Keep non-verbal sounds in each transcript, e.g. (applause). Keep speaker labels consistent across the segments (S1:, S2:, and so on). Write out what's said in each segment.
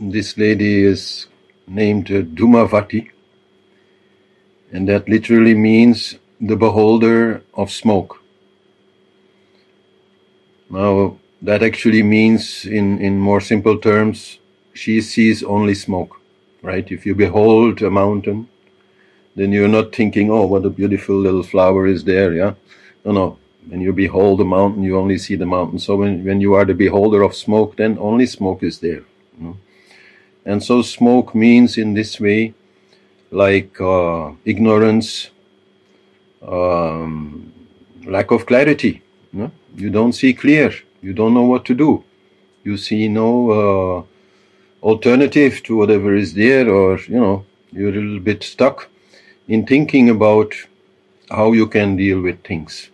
S1: This lady is named Dhumavati, and that literally means the beholder of smoke. Now, that actually means, in, in more simple terms, she sees only smoke, right? If you behold a mountain, then you're not thinking, oh, what a beautiful little flower is there, yeah? No, no. When you behold the mountain, you only see the mountain. So when, when you are the beholder of smoke, then only smoke is there. You know? And so smoke means in this way, like uh, ignorance, um, lack of clarity. You, know? you don't see clear. You don't know what to do. You see no uh, alternative to whatever is there, or you know, you're a little bit stuck in thinking about how you can deal with things.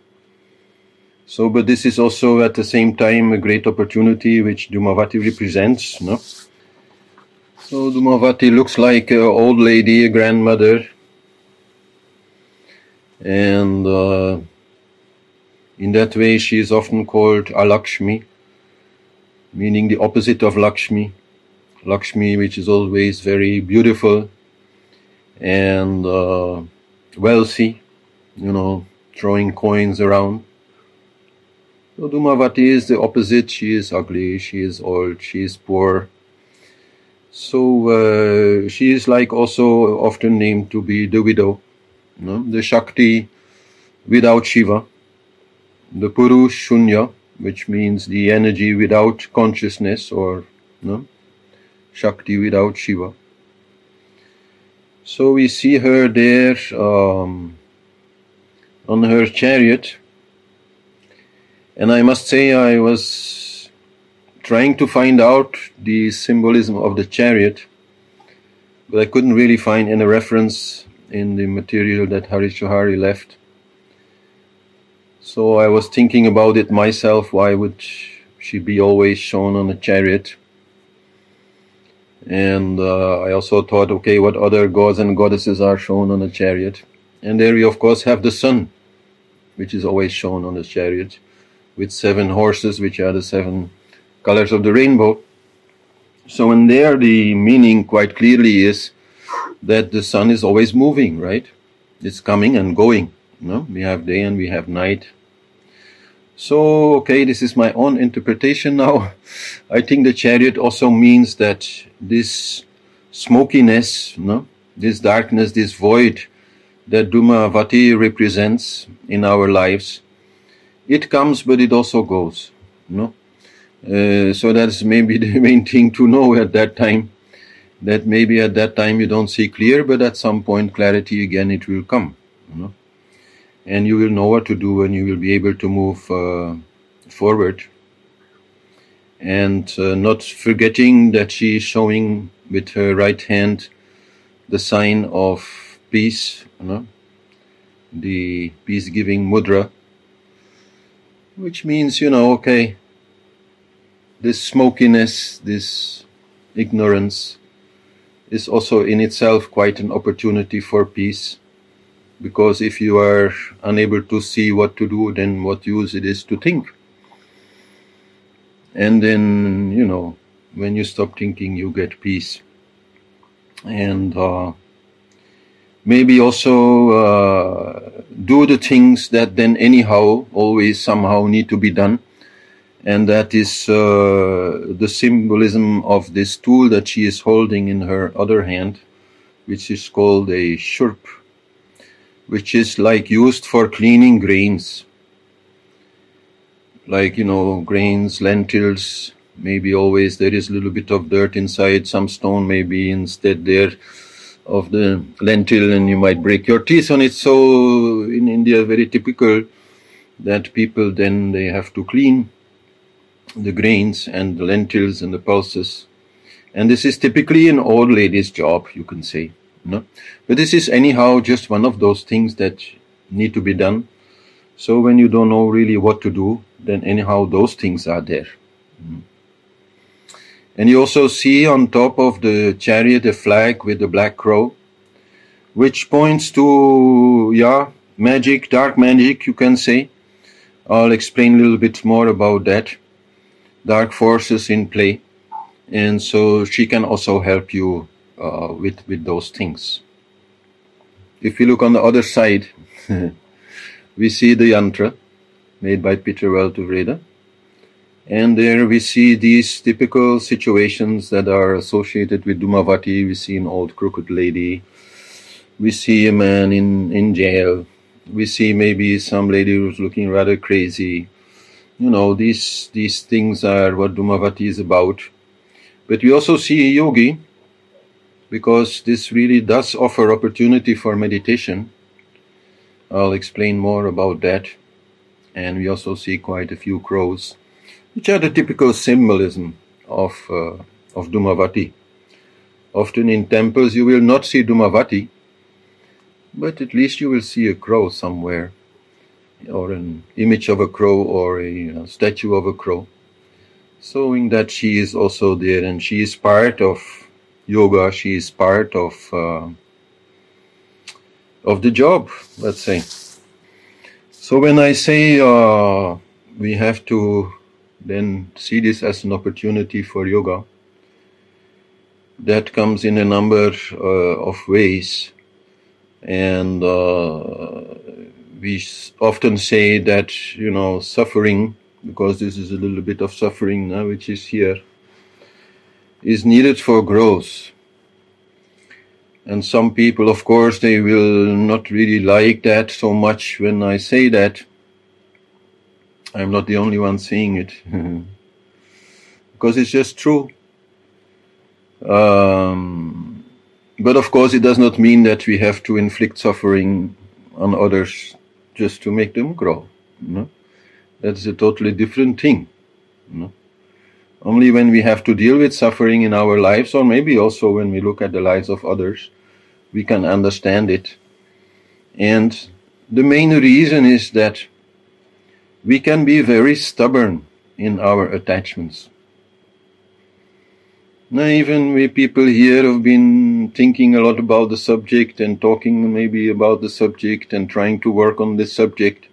S1: So, but this is also at the same time a great opportunity which Dhumavati represents. No? So, Dhumavati looks like an old lady, a grandmother, and uh, in that way she is often called Alakshmi, meaning the opposite of Lakshmi. Lakshmi, which is always very beautiful and uh, wealthy, you know, throwing coins around. So is the opposite. She is ugly, she is old, she is poor. So uh, she is like also often named to be the widow, know, the Shakti without Shiva, the Purush Shunya, which means the energy without consciousness or know, Shakti without Shiva. So we see her there um, on her chariot and I must say, I was trying to find out the symbolism of the chariot, but I couldn't really find any reference in the material that Harish Johari left. So I was thinking about it myself. Why would she be always shown on a chariot? And uh, I also thought, okay, what other gods and goddesses are shown on a chariot? And there we, of course, have the sun, which is always shown on a chariot with seven horses, which are the seven colors of the rainbow. So, in there, the meaning quite clearly is that the sun is always moving, right? It's coming and going. You know? We have day and we have night. So, okay, this is my own interpretation now. (laughs) I think the chariot also means that this smokiness, you know, this darkness, this void that Dhumavati represents in our lives it comes, but it also goes. You know? Uh, so that's maybe (laughs) the main thing to know at that time. That maybe at that time you don't see clear, but at some point clarity again it will come. You know? And you will know what to do, and you will be able to move uh, forward. And uh, not forgetting that she is showing with her right hand the sign of peace, you know, the peace giving mudra which means, you know, okay, this smokiness, this ignorance is also in itself quite an opportunity for peace. Because if you are unable to see what to do, then what use it is to think. And then, you know, when you stop thinking, you get peace. And uh, maybe also uh, do the things that then anyhow always somehow need to be done. And that is uh, the symbolism of this tool that she is holding in her other hand which is called a shurp which is like used for cleaning grains. Like you know grains lentils maybe always there is a little bit of dirt inside some stone maybe instead there of the lentil and you might break your teeth on it. So in India, very typical that people then they have to clean the grains and the lentils and the pulses. And this is typically an old lady's job, you can say. No? But this is anyhow just one of those things that need to be done. So when you don't know really what to do, then anyhow those things are there. Mm. And you also see on top of the chariot a flag with the black crow, which points to, yeah, magic, dark magic, you can say, I'll explain a little bit more about that. Dark forces in play, and so she can also help you uh, with with those things. If you look on the other side, (laughs) we see the yantra made by Peter Weltevrede. And there we see these typical situations that are associated with Dhumavati. We see an old crooked lady. We see a man in, in jail. We see maybe some lady who's looking rather crazy. You know, these, these things are what Dhumavati is about. But we also see a yogi because this really does offer opportunity for meditation. I'll explain more about that. And we also see quite a few crows which are the typical symbolism of, uh, of Dhumavati. Often in temples you will not see Dhumavati, but at least you will see a crow somewhere, or an image of a crow, or a you know, statue of a crow, showing that she is also there and she is part of yoga, she is part of, uh, of the job, let's say. So when I say uh, we have to then see this as an opportunity for yoga. That comes in a number uh, of ways. And uh, we often say that, you know, suffering, because this is a little bit of suffering now, which is here, is needed for growth. And some people, of course, they will not really like that so much when I say that I'm not the only one seeing it. (laughs) because it's just true. Um, but of course, it does not mean that we have to inflict suffering on others just to make them grow. That's a totally different thing. Only when we have to deal with suffering in our lives, or maybe also when we look at the lives of others, we can understand it. And the main reason is that we can be very stubborn in our attachments. Now, even we people here have been thinking a lot about the subject and talking maybe about the subject and trying to work on this subject.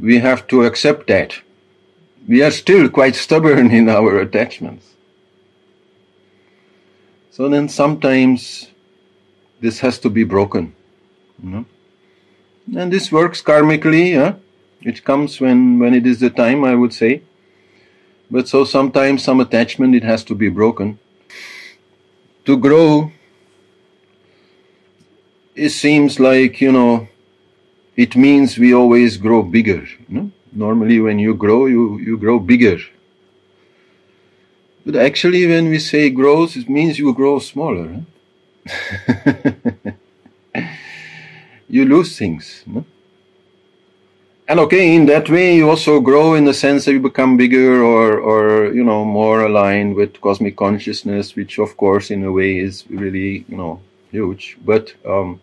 S1: We have to accept that. We are still quite stubborn in our attachments. So then sometimes this has to be broken. You know? And this works karmically, yeah? It comes when, when it is the time, I would say. But so sometimes some attachment, it has to be broken. To grow, it seems like, you know, it means we always grow bigger. Know? Normally, when you grow, you, you grow bigger. But actually, when we say grows, it means you grow smaller. Huh? (laughs) you lose things. No? And okay, in that way, you also grow in the sense that you become bigger or, or you know, more aligned with cosmic consciousness, which, of course, in a way, is really, you know, huge. But um,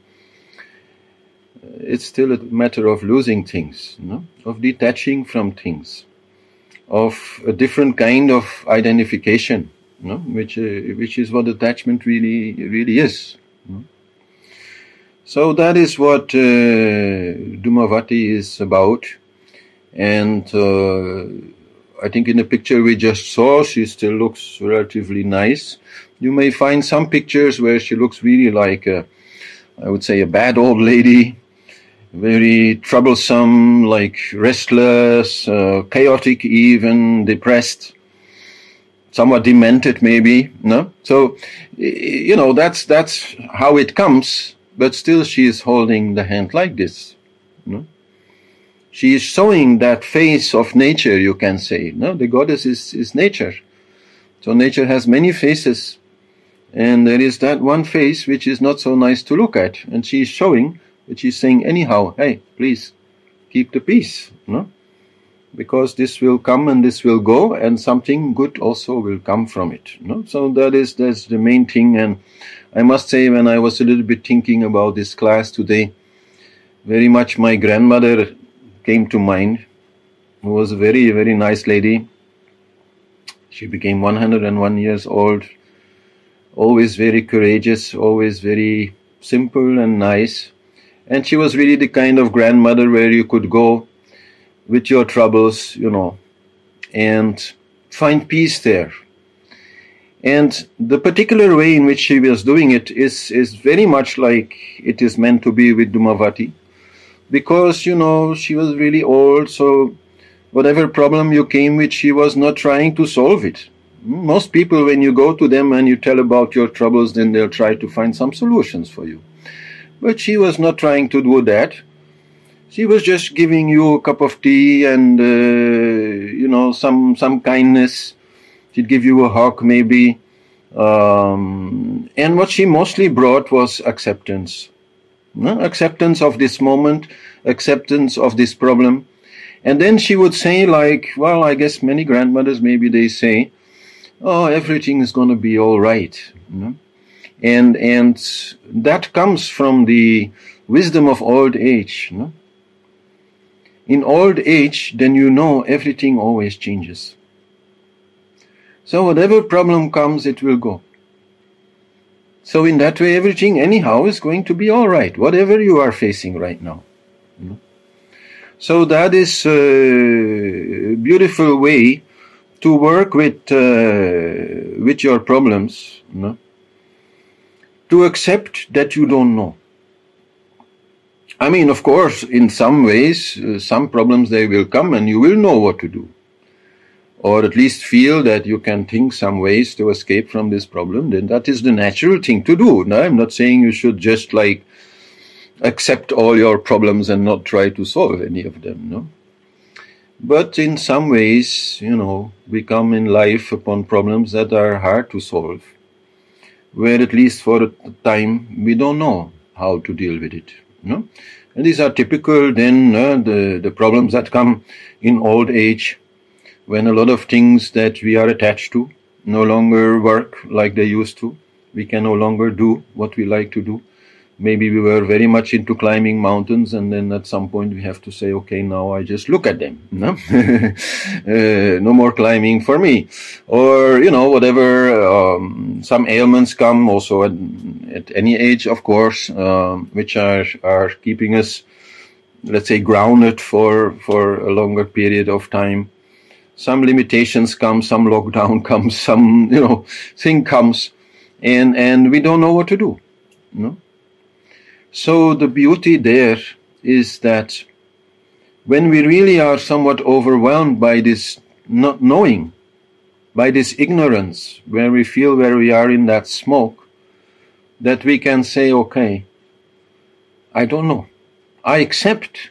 S1: it's still a matter of losing things, you know? of detaching from things, of a different kind of identification, you know? which uh, which is what attachment really really is. You know? So that is what uh, Dhumavati is about. And uh, I think in the picture we just saw, she still looks relatively nice. You may find some pictures where she looks really like, a, I would say, a bad old lady, very troublesome, like restless, uh, chaotic, even depressed, somewhat demented, maybe. No, so you know that's that's how it comes but still she is holding the hand like this. No? She is showing that face of nature, you can say. No, the goddess is, is nature. So nature has many faces, and there is that one face which is not so nice to look at, and she is showing, but she's saying anyhow, hey, please keep the peace. No? because this will come and this will go and something good also will come from it no? so that is that's the main thing and i must say when i was a little bit thinking about this class today very much my grandmother came to mind. Who was a very very nice lady. She became 101 years old. Always very courageous always very simple and nice. And she was really the kind of grandmother where you could go with your troubles, you know, and find peace there. And the particular way in which she was doing it is, is very much like it is meant to be with Dhumavati. Because, you know, she was really old, so whatever problem you came with, she was not trying to solve it. Most people, when you go to them and you tell about your troubles, then they'll try to find some solutions for you. But she was not trying to do that. She was just giving you a cup of tea and, uh, you know, some, some kindness. She'd give you a hug, maybe. Um, and what she mostly brought was acceptance. No? Acceptance of this moment, acceptance of this problem. And then she would say, like, well, I guess many grandmothers, maybe they say, oh, everything is going to be all right. You know? And, and that comes from the wisdom of old age. You know? In old age, then you know everything always changes. So whatever problem comes, it will go. So in that way, everything anyhow is going to be all right, whatever you are facing right now. Know? So that is a beautiful way to work with uh, with your problems. Know? To accept that you don't know. I mean, of course, in some ways, uh, some problems they will come, and you will know what to do, or at least feel that you can think some ways to escape from this problem. Then that is the natural thing to do. Now, I'm not saying you should just like accept all your problems and not try to solve any of them, no? But in some ways, you know, we come in life upon problems that are hard to solve, where at least for a time we don't know how to deal with it, no? And these are typical then uh, the, the problems that come in old age, when a lot of things that we are attached to no longer work like they used to. We can no longer do what we like to do. Maybe we were very much into climbing mountains and then at some point we have to say okay now i just look at them no, (laughs) uh, no more climbing for me. Or you know whatever um, some ailments come also at, at any age of course um, which are are keeping us let's say grounded for for a longer period of time some limitations come some lockdown (laughs) comes some you know thing comes and and we don't know what to do you know so the beauty there is that when we really are somewhat overwhelmed by this not knowing, by this ignorance, where we feel where we are in that smoke, that we can say, okay, I don't know. I accept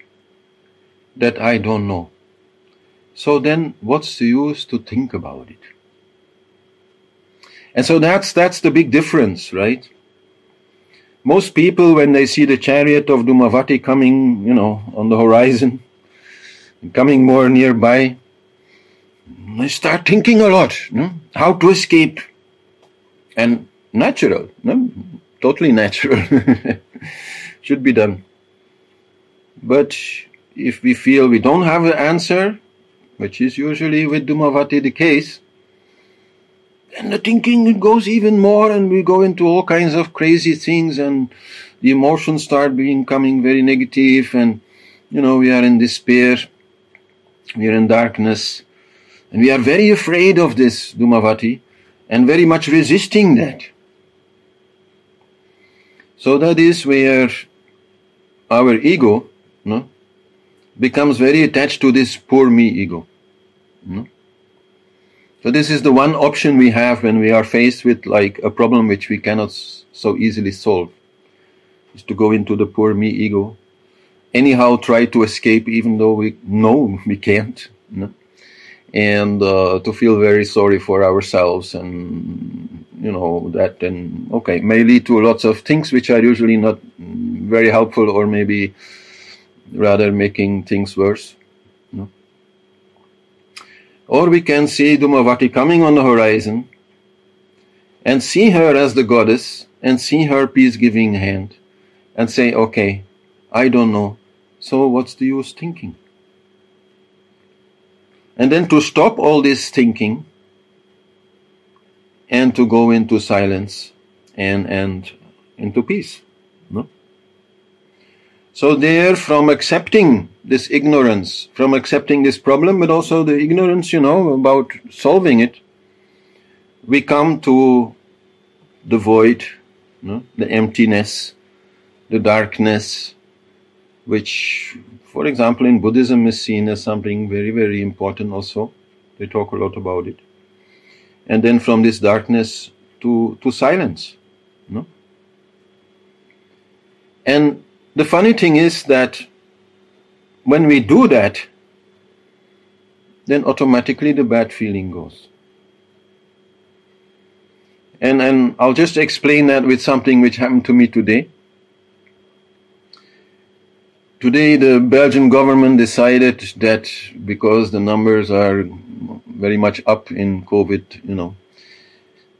S1: that I don't know. So then what's the use to think about it? And so that's, that's the big difference, right? most people, when they see the chariot of Dhumavati coming, you know, on the horizon, coming more nearby, they start thinking a lot, no? how to escape. And natural, no? totally natural, (laughs) should be done. But if we feel we don't have the answer, which is usually with Dhumavati the case, and the thinking goes even more and we go into all kinds of crazy things and the emotions start becoming very negative and you know we are in despair we are in darkness and we are very afraid of this dhumavati and very much resisting that so that is where our ego no, becomes very attached to this poor me ego? So this is the one option we have when we are faced with like a problem which we cannot so easily solve. Is to go into the poor me ego. Anyhow try to escape even though we know (laughs) we can't. You know? And uh, to feel very sorry for ourselves and you know that and okay may lead to lots of things which are usually not very helpful or maybe rather making things worse. Or we can see Dhumavati coming on the horizon and see her as the goddess and see her peace giving hand and say, okay, I don't know. So what's the use thinking? And then to stop all this thinking and to go into silence and, and into peace. No? So there from accepting this ignorance, from accepting this problem, but also the ignorance, you know, about solving it, we come to the void, know, the emptiness, the darkness, which, for example, in Buddhism is seen as something very, very important also. They talk a lot about it. And then from this darkness to, to silence. Know? And the funny thing is that when we do that, then automatically the bad feeling goes. And, and I'll just explain that with something which happened to me today. Today, the Belgian government decided that because the numbers are very much up in COVID, you know,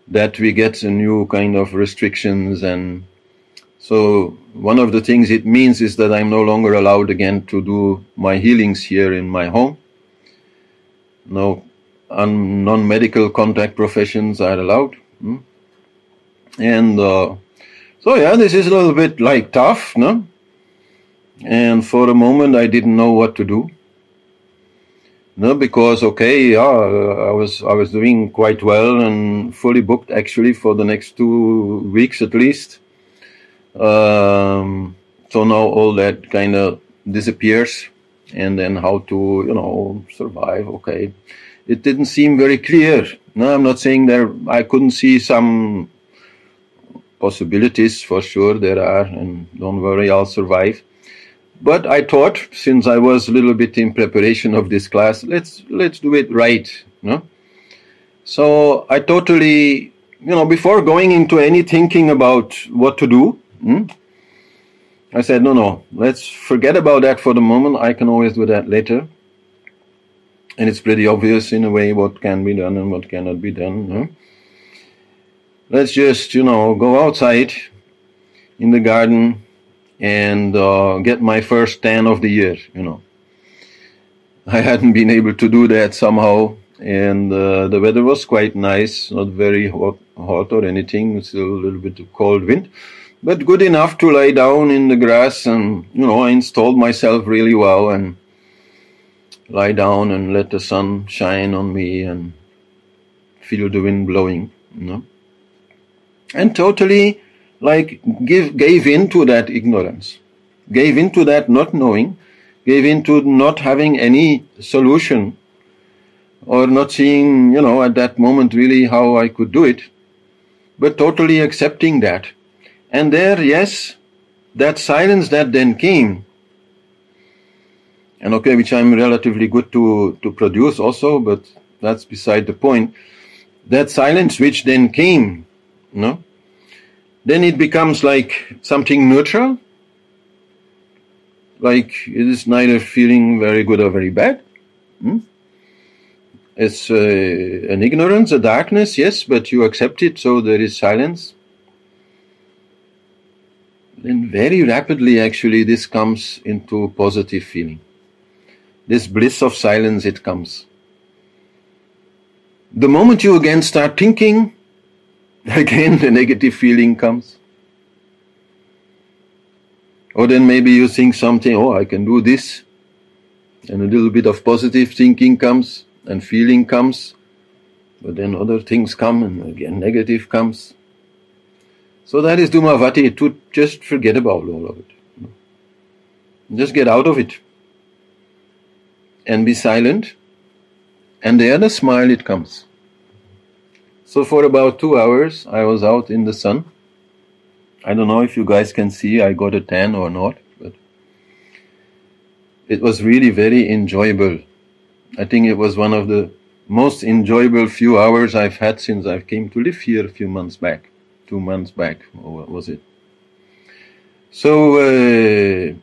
S1: that we get a new kind of restrictions and so one of the things it means is that I'm no longer allowed again to do my healings here in my home. No non-medical contact professions are allowed. Hmm? And uh, so yeah, this is a little bit like tough, no? And for a moment I didn't know what to do. No, because okay, yeah, I was I was doing quite well and fully booked actually for the next two weeks at least um, so now all that kind of disappears, and then how to you know survive. Okay, it didn't seem very clear. No, I'm not saying there. I couldn't see some possibilities for sure there are, and don't worry, I'll survive. But I thought, since I was a little bit in preparation of this class, let's let's do it right. No? So I totally, you know, before going into any thinking about what to do, Hmm? I said, no, no, let's forget about that for the moment. I can always do that later. And it's pretty obvious in a way what can be done and what cannot be done. Huh? Let's just, you know, go outside in the garden and uh, get my first tan of the year, you know. I hadn't been able to do that somehow, and uh, the weather was quite nice, not very hot, hot or anything, still a little bit of cold wind but good enough to lay down in the grass and you know I installed myself really well and lie down and let the sun shine on me and feel the wind blowing you know. And totally like give gave in to that ignorance. Gave into that not knowing. Gave into not having any solution or not seeing you know at that moment really how I could do it. But totally accepting that and there, yes, that silence that then came, and okay, which I'm relatively good to, to produce also, but that's beside the point. That silence which then came, no? Then it becomes like something neutral, like it is neither feeling very good or very bad. Hmm? It's uh, an ignorance, a darkness, yes, but you accept it, so there is silence then very rapidly actually this comes into positive feeling. This bliss of silence, it comes. The moment you again start thinking, (laughs) again the negative feeling comes. Or then maybe you think something, oh, I can do this. And a little bit of positive thinking comes and feeling comes. But then other things come and again negative comes. So that is Dhumavati, to just forget about all of it. Just get out of it. And be silent. And there the smile it comes. So for about two hours I was out in the sun. I don't know if you guys can see I got a tan or not, but it was really very enjoyable. I think it was one of the most enjoyable few hours I've had since I came to live here a few months back two months back, or what was it? So, uh,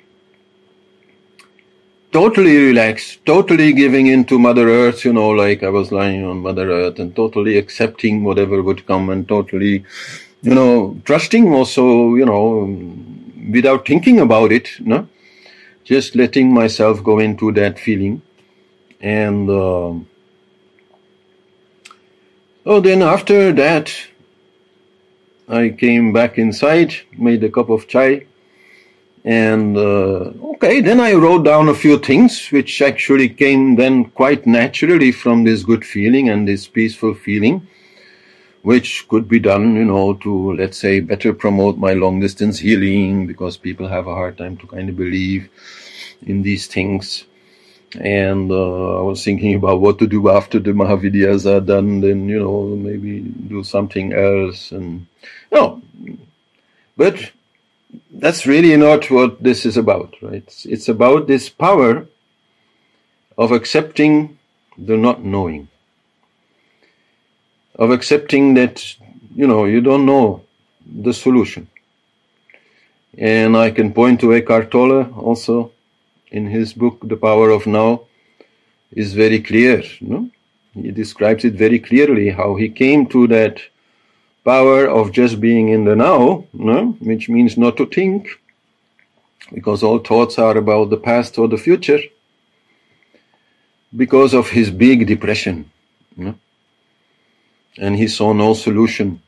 S1: totally relaxed, totally giving in to Mother Earth, you know, like I was lying on Mother Earth and totally accepting whatever would come and totally, you know, trusting also, you know, without thinking about it, no? Just letting myself go into that feeling. And, uh, oh, then after that, I came back inside, made a cup of chai, And uh, okay, then I wrote down a few things which actually came then quite naturally from this good feeling and this peaceful feeling, which could be done, you know, to let's say better promote my long distance healing because people have a hard time to kind of believe in these things. And uh, I was thinking about what to do after the Mahavidyas are done, then, you know, maybe do something else. And, no, but that's really not what this is about, right? It's, it's about this power of accepting the not knowing, of accepting that, you know, you don't know the solution. And I can point to Eckhart Tolle also in his book, The Power of Now, is very clear. No? He describes it very clearly how he came to that power of just being in the now, no? which means not to think, because all thoughts are about the past or the future, because of his big depression. No? And he saw no solution.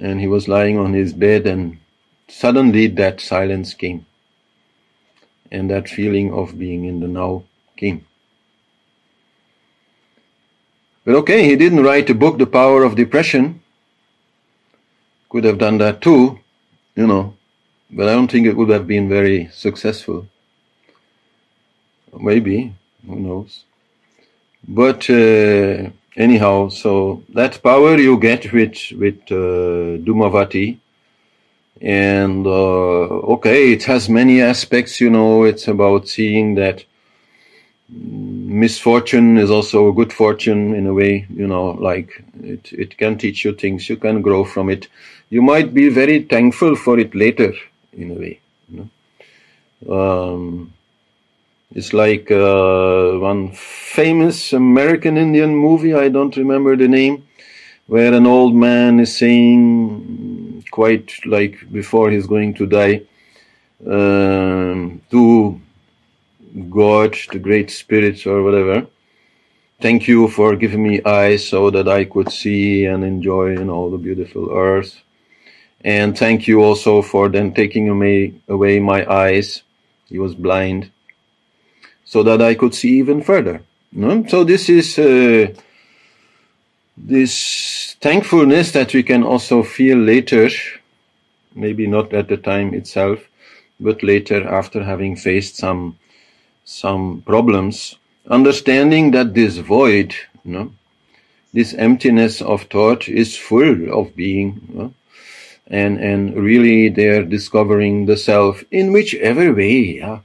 S1: And he was lying on his bed, and suddenly that silence came and that feeling of being in the now came. But okay, he didn't write a book, The Power of Depression. Could have done that too, you know, but I don't think it would have been very successful. Maybe, who knows. But uh, anyhow, so that power you get with, with uh, Dhumavati, and uh, okay, it has many aspects. You know, it's about seeing that misfortune is also a good fortune in a way. You know, like it it can teach you things. You can grow from it. You might be very thankful for it later, in a way. You know? um, it's like uh, one famous American Indian movie. I don't remember the name, where an old man is saying quite like before he's going to die um, to God, the Great spirits, or whatever. Thank you for giving me eyes so that I could see and enjoy you know, the beautiful earth. And thank you also for then taking away, away my eyes. He was blind. So that I could see even further. No? So this is uh, this thankfulness that we can also feel later, maybe not at the time itself, but later after having faced some some problems, understanding that this void, you know, this emptiness of thought is full of being, you know, and and really they're discovering the self in whichever way. Yeah?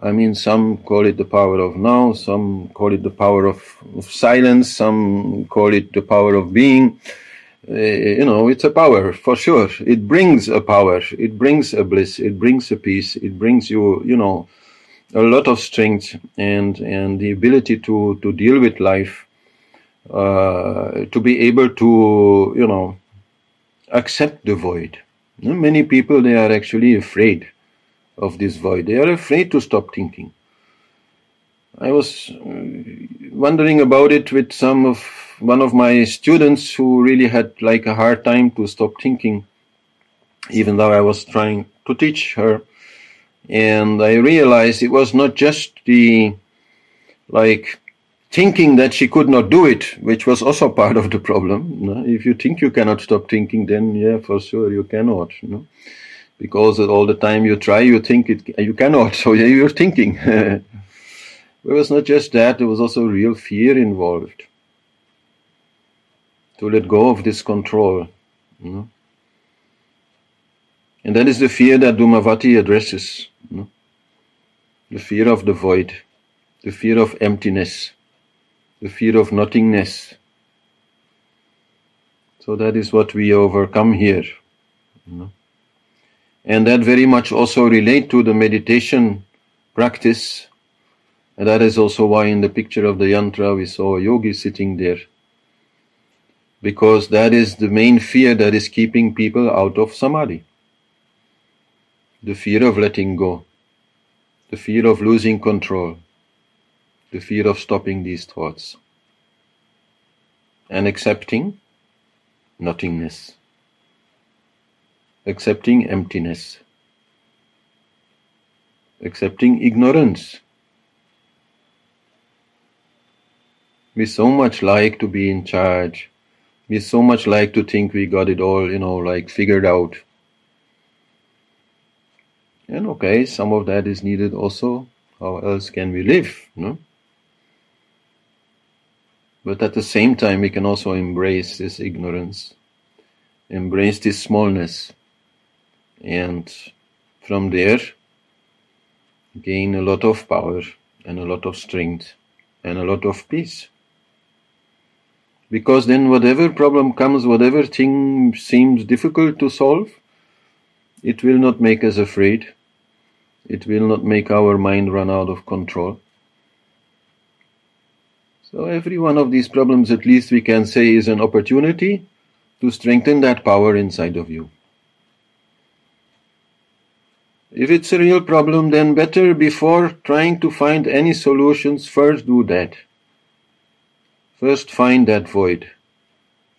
S1: I mean, some call it the power of now, some call it the power of, of silence, some call it the power of being. Uh, you know, it's a power for sure. It brings a power, it brings a bliss, it brings a peace, it brings you, you know, a lot of strength and and the ability to to deal with life, uh, to be able to, you know, accept the void. Many people they are actually afraid of this void. They are afraid to stop thinking. I was uh, wondering about it with some of one of my students who really had like a hard time to stop thinking, even though I was trying to teach her. And I realized it was not just the like thinking that she could not do it, which was also (laughs) part of the problem. If you think you cannot stop thinking, then yeah, for sure you cannot. You because all the time you try, you think it, you cannot. (laughs) So yeah, you're thinking. (laughs) it was not just that; there was also real fear involved. To let go of this control, know? and that is the fear that Dhumavati addresses. The fear of the void, the fear of emptiness, the fear of nothingness. So that is what we overcome here. You know? And that very much also relate to the meditation practice. And that is also why in the picture of the yantra we saw a yogi sitting there. Because that is the main fear that is keeping people out of samadhi. The fear of letting go. The fear of losing control. The fear of stopping these thoughts. And accepting nothingness accepting emptiness, accepting ignorance. We so much like to be in charge. We so much like to think we got it all, you know, like figured out. And okay, some of that is needed also. How else can we live? No? But at the same time, we can also embrace this ignorance, embrace this smallness, and from there, gain a lot of power and a lot of strength and a lot of peace. Because then, whatever problem comes, whatever thing seems difficult to solve, it will not make us afraid. It will not make our mind run out of control. So every one of these problems, at least we can say, is an opportunity to strengthen that power inside of you. If it's a real problem, then better before trying to find any solutions, first do that. First find that void.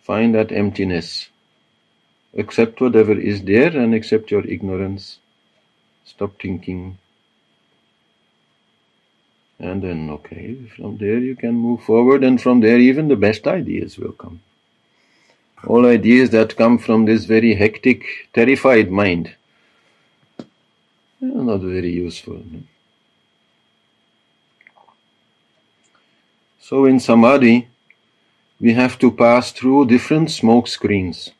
S1: Find that emptiness. Accept whatever is there and accept your ignorance. Stop thinking. And then, okay, from there you can move forward, and from there, even the best ideas will come. All ideas that come from this very hectic, terrified mind are not very useful. No? So, in samadhi, we have to pass through different smoke screens.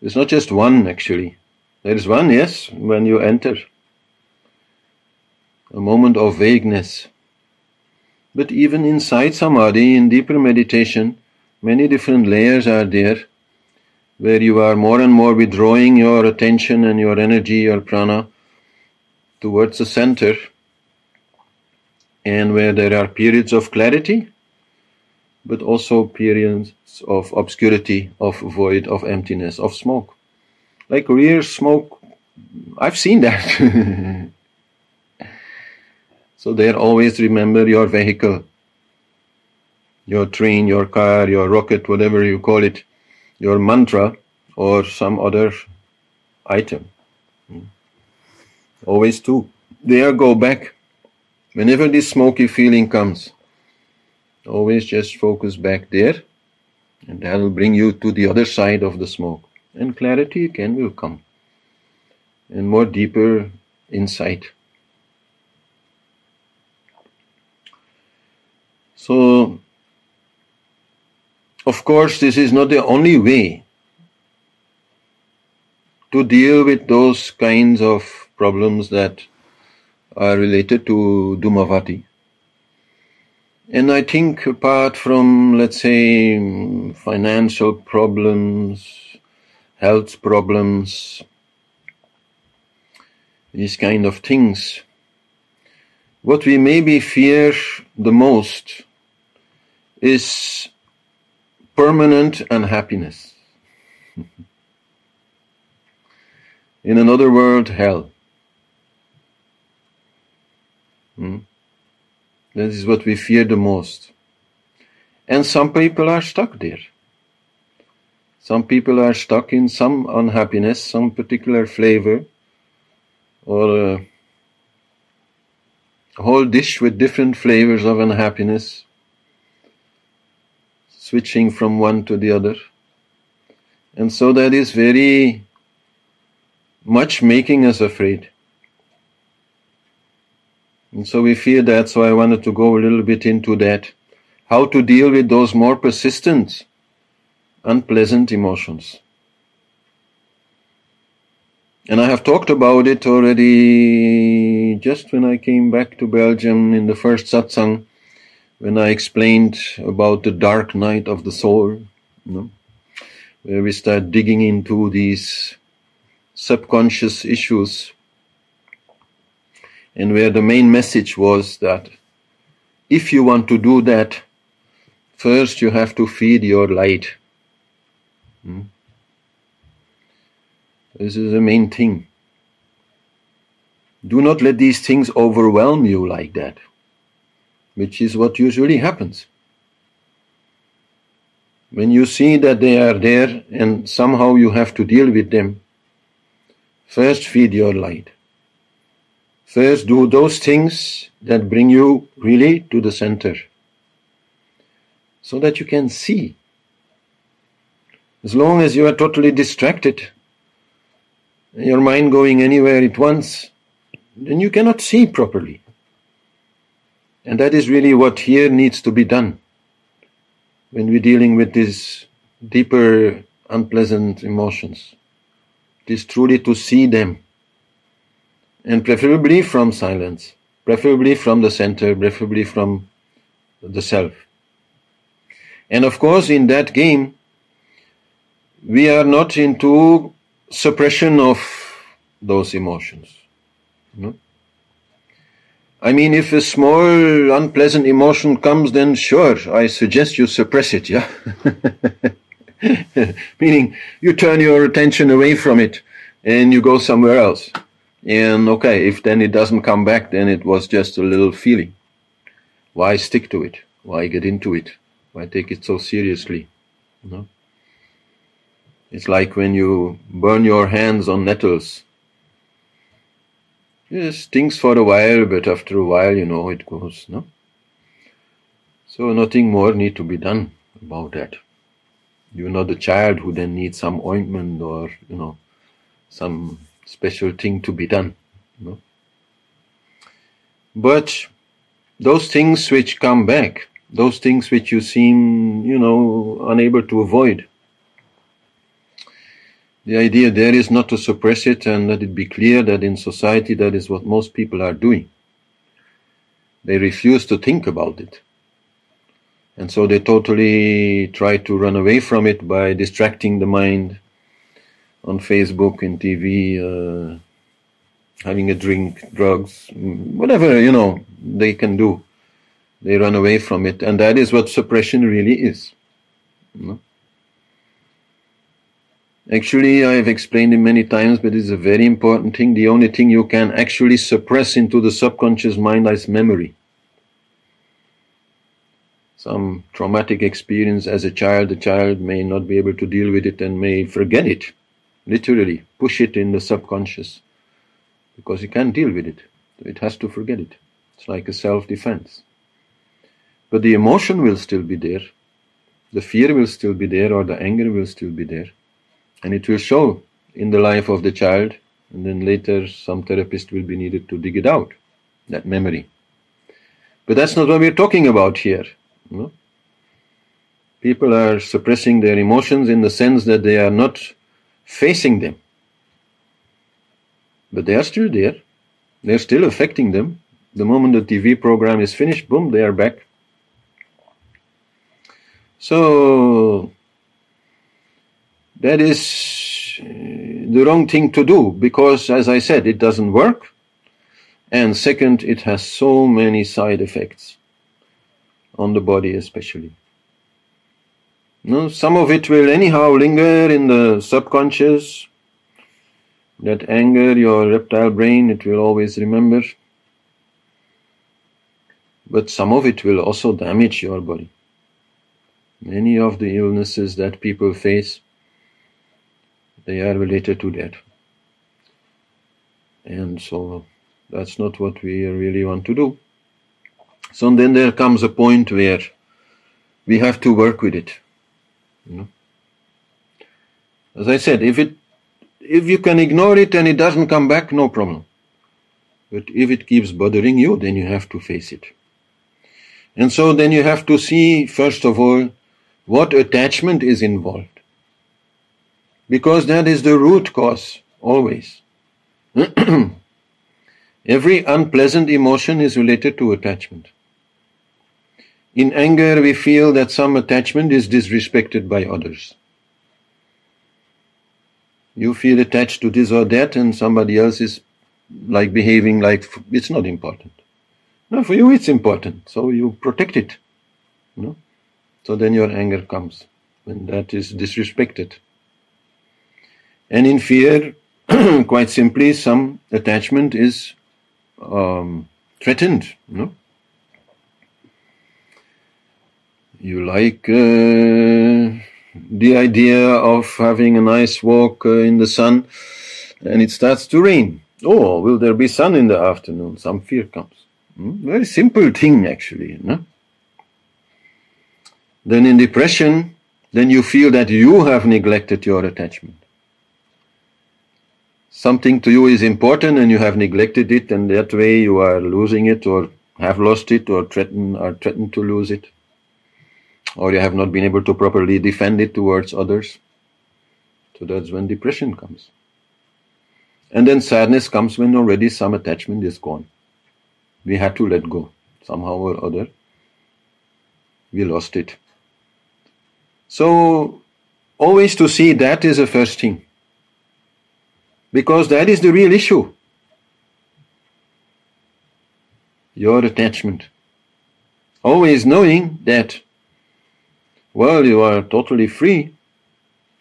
S1: There's not just one, actually. There is one, yes, when you enter a moment of vagueness. But even inside samadhi, in deeper meditation, many different layers are there where you are more and more withdrawing your attention and your energy, your prana, towards the center, and where there are periods of clarity, but also periods of obscurity, of void, of emptiness, of smoke. Like rear smoke, I've seen that. (laughs) So there always remember your vehicle, your train, your car, your rocket, whatever you call it, your mantra or some other item. Hmm. Always two. There go back. Whenever this smoky feeling comes, always just focus back there and that will bring you to the other side of the smoke. And clarity again will come. And more deeper insight. So, of course, this is not the only way to deal with those kinds of problems that are related to Dhumavati. And I think apart from, let's say, financial problems, health problems, these kind of things, what we maybe fear the most is permanent unhappiness. (laughs) In another word, hell. Hmm? That is what we fear the most. And some people are stuck there. Some people are stuck in some unhappiness, some particular flavor, or a whole dish with different flavors of unhappiness switching from one to the other. And so that is very much making us afraid. And so we fear that, so I wanted to go a little bit into that. How to deal with those more persistent, unpleasant emotions. And I have talked about it already just when I came back to Belgium in the first satsang when I explained about the dark night of the soul, you know, where we start digging into these subconscious issues, and where the main message was that if you want to do that, first you have to feed your light. Hmm? This is the main thing. Do not let these things overwhelm you like that which is what usually happens. When you see that they are there and somehow you have to deal with them, first feed your light. First, do those things that bring you really to the center so that you can see. As long as you are totally distracted, your mind going anywhere at once, then you cannot see properly. And that is really what here needs to be done when we're dealing with these deeper, unpleasant emotions. It is truly to see them and preferably from silence, preferably from the center, preferably from the self. And of course, in that game, we are not into suppression of those emotions. I mean, if a small unpleasant emotion comes, then sure, I suggest you suppress it, yeah? (laughs) Meaning, you turn your attention away from it and you go somewhere else. And okay, if then it doesn't come back, then it was just a little feeling. Why stick to it? Why get into it? Why take it so seriously? You know? It's like when you burn your hands on nettles. It stings for a while, but after a while, you know, it goes, no? So nothing more need to be done about that. You're not the child who then needs some ointment or, you know, some special thing to be done. You know? But those things which come back, those things which you seem, you know, unable to avoid, the idea there is not to suppress it and let it be clear that in society that is what most people are doing. They refuse to think about it. And so they totally try to run away from it by distracting the mind on Facebook and TV, uh, having a drink, drugs, whatever, you know, they can do. They run away from it. And that is what suppression really is. You know? Actually, I have explained it many times, but it's a very important thing. The only thing you can actually suppress into the subconscious mind is memory. Some traumatic experience as a child, the child may not be able to deal with it and may forget it literally push it in the subconscious because he can't deal with it. It has to forget it. It's like a self defense. But the emotion will still be there, the fear will still be there, or the anger will still be there. And it will show in the life of the child, and then later some therapist will be needed to dig it out, that memory. But that's not what we're talking about here. No? People are suppressing their emotions in the sense that they are not facing them. But they are still there. They're still affecting them. The moment the TV program is finished, boom, they are back. So that is uh, the wrong thing to do because, as I said, it doesn't work. And second, it has so many side effects on the body, especially. No, some of it will anyhow linger in the subconscious. That anger, your reptile brain, it will always remember. But some of it will also damage your body. Many of the illnesses that people face, they are related to that. And so that's not what we really want to do. So then there comes a point where we have to work with it. You know? As I said, if it if you can ignore it and it doesn't come back, no problem. But if it keeps bothering you, then you have to face it. And so then you have to see, first of all, what attachment is involved. Because that is the root cause, always. (clears throat) Every unpleasant emotion is related to attachment. In anger, we feel that some attachment is disrespected by others. You feel attached to this or that, and somebody else is like behaving like it's not important. No, for you it's important, so you protect it. No? So then your anger comes when that is disrespected. And in fear, (clears throat) quite simply, some attachment is um, threatened. No? you like uh, the idea of having a nice walk uh, in the sun and it starts to rain Oh, will there be sun in the afternoon? Some fear comes. Hmm? Very simple thing, actually. No? Then in depression, then you feel that you have neglected your attachment. Something to you is important and you have neglected it, and that way you are losing it or have lost it or threaten are threatened to lose it. Or you have not been able to properly defend it towards others. So that's when depression comes. And then sadness comes when already some attachment is gone. We had to let go somehow or other. We lost it. So, always to see that is the first thing. Because that is the real issue. Your attachment. Always knowing that, well, you are totally free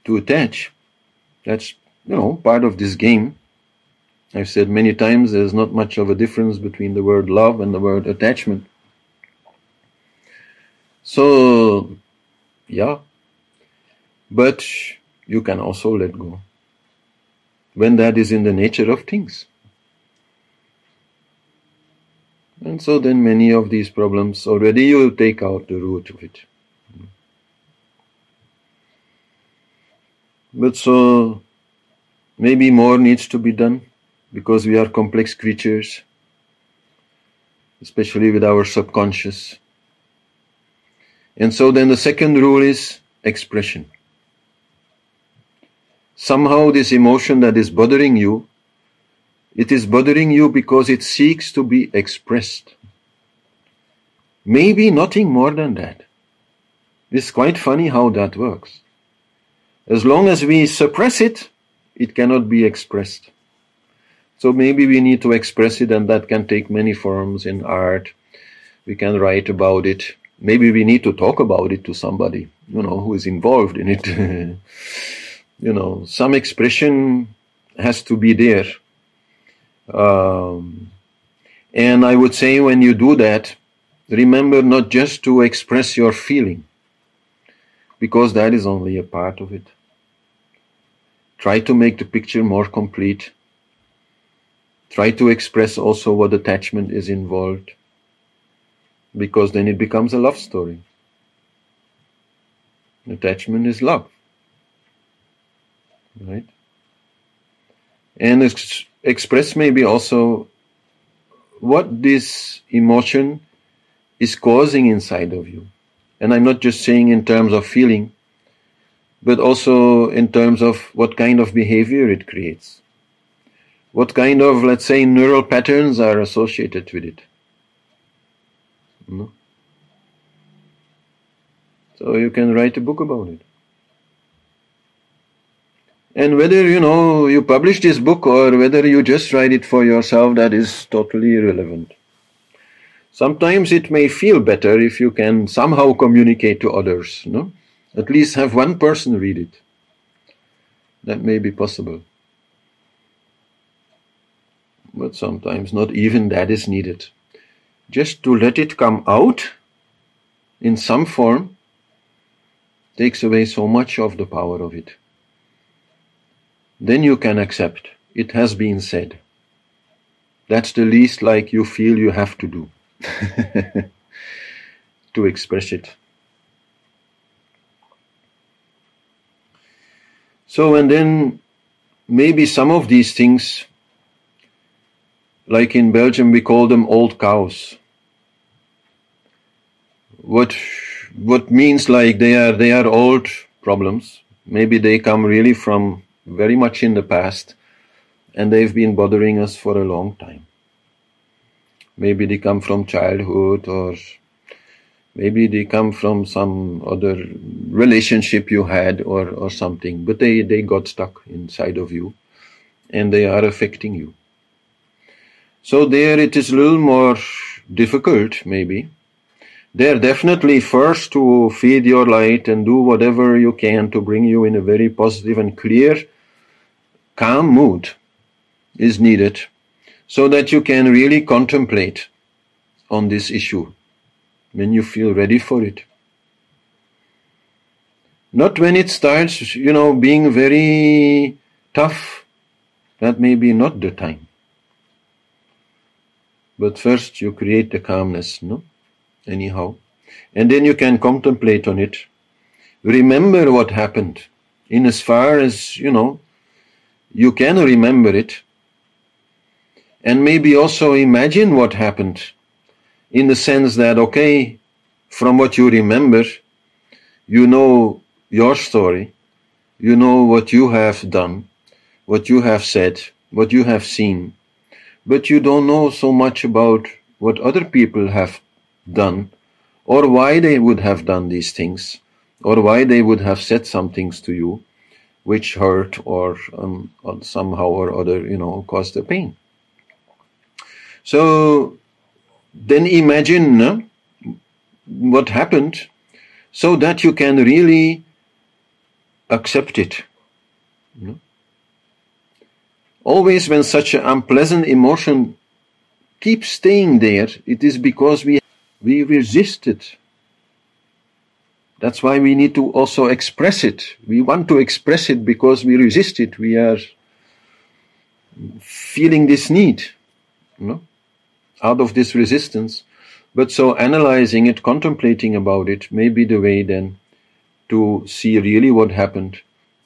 S1: to attach. That's, you know, part of this game. I've said many times there's not much of a difference between the word love and the word attachment. So, yeah. But you can also let go when that is in the nature of things. And so then many of these problems already you take out the root of it. But so maybe more needs to be done because we are complex creatures, especially with our subconscious. And so then the second rule is expression. Somehow this emotion that is bothering you, it is bothering you because it seeks to be expressed. Maybe nothing more than that. It's quite funny how that works. As long as we suppress it, it cannot be expressed. So maybe we need to express it, and that can take many forms in art. We can write about it. Maybe we need to talk about it to somebody, you know, who is involved in it. (laughs) you know, some expression has to be there. Um, and I would say when you do that, remember not just to express your feeling, because that is only a part of it. Try to make the picture more complete Try to express also what attachment is involved, because then it becomes a love story. Attachment is love. Right? And ex- express maybe also what this emotion is causing inside of you. And I'm not just saying in terms of feeling, but also in terms of what kind of behavior it creates. What kind of, let's say, neural patterns are associated with it? No? So you can write a book about it. And whether you know you publish this book or whether you just write it for yourself, that is totally irrelevant. Sometimes it may feel better if you can somehow communicate to others, no? At least have one person read it. That may be possible but sometimes not even that is needed. Just to let it come out in some form takes away so much of the power of it. Then you can accept it has been said. That's the least like you feel you have to do (laughs) to express it. So, and then maybe some of these things like in Belgium, we call them old cows. What what means like they are they are old problems. Maybe they come really from very much in the past, and they've been bothering us for a long time. Maybe they come from childhood, or maybe they come from some other relationship you had, or or something. But they they got stuck inside of you, and they are affecting you. So there it is a little more difficult, maybe. There definitely first to feed your light and do whatever you can to bring you in a very positive and clear, calm mood is needed so that you can really contemplate on this issue when you feel ready for it. Not when it starts, you know, being very tough. That may be not the time. But first you create the calmness, no? Anyhow. And then you can contemplate on it. Remember what happened. In as far as, you know, you can remember it. And maybe also imagine what happened. In the sense that, okay, from what you remember, you know your story, you know what you have done, what you have said, what you have seen, but you don't know so much about what other people have done or why they would have done these things or why they would have said some things to you which hurt or, um, somehow or other, you know, caused a pain. So then imagine what happened so that you can really accept it. You know? Always when such an unpleasant emotion keeps staying there, it is because we, we resist it. That's why we need to also express it. We want to express it because we resist it. We are feeling this need, you know, out of this resistance. But so analyzing it, contemplating about it, may be the way then to see really what happened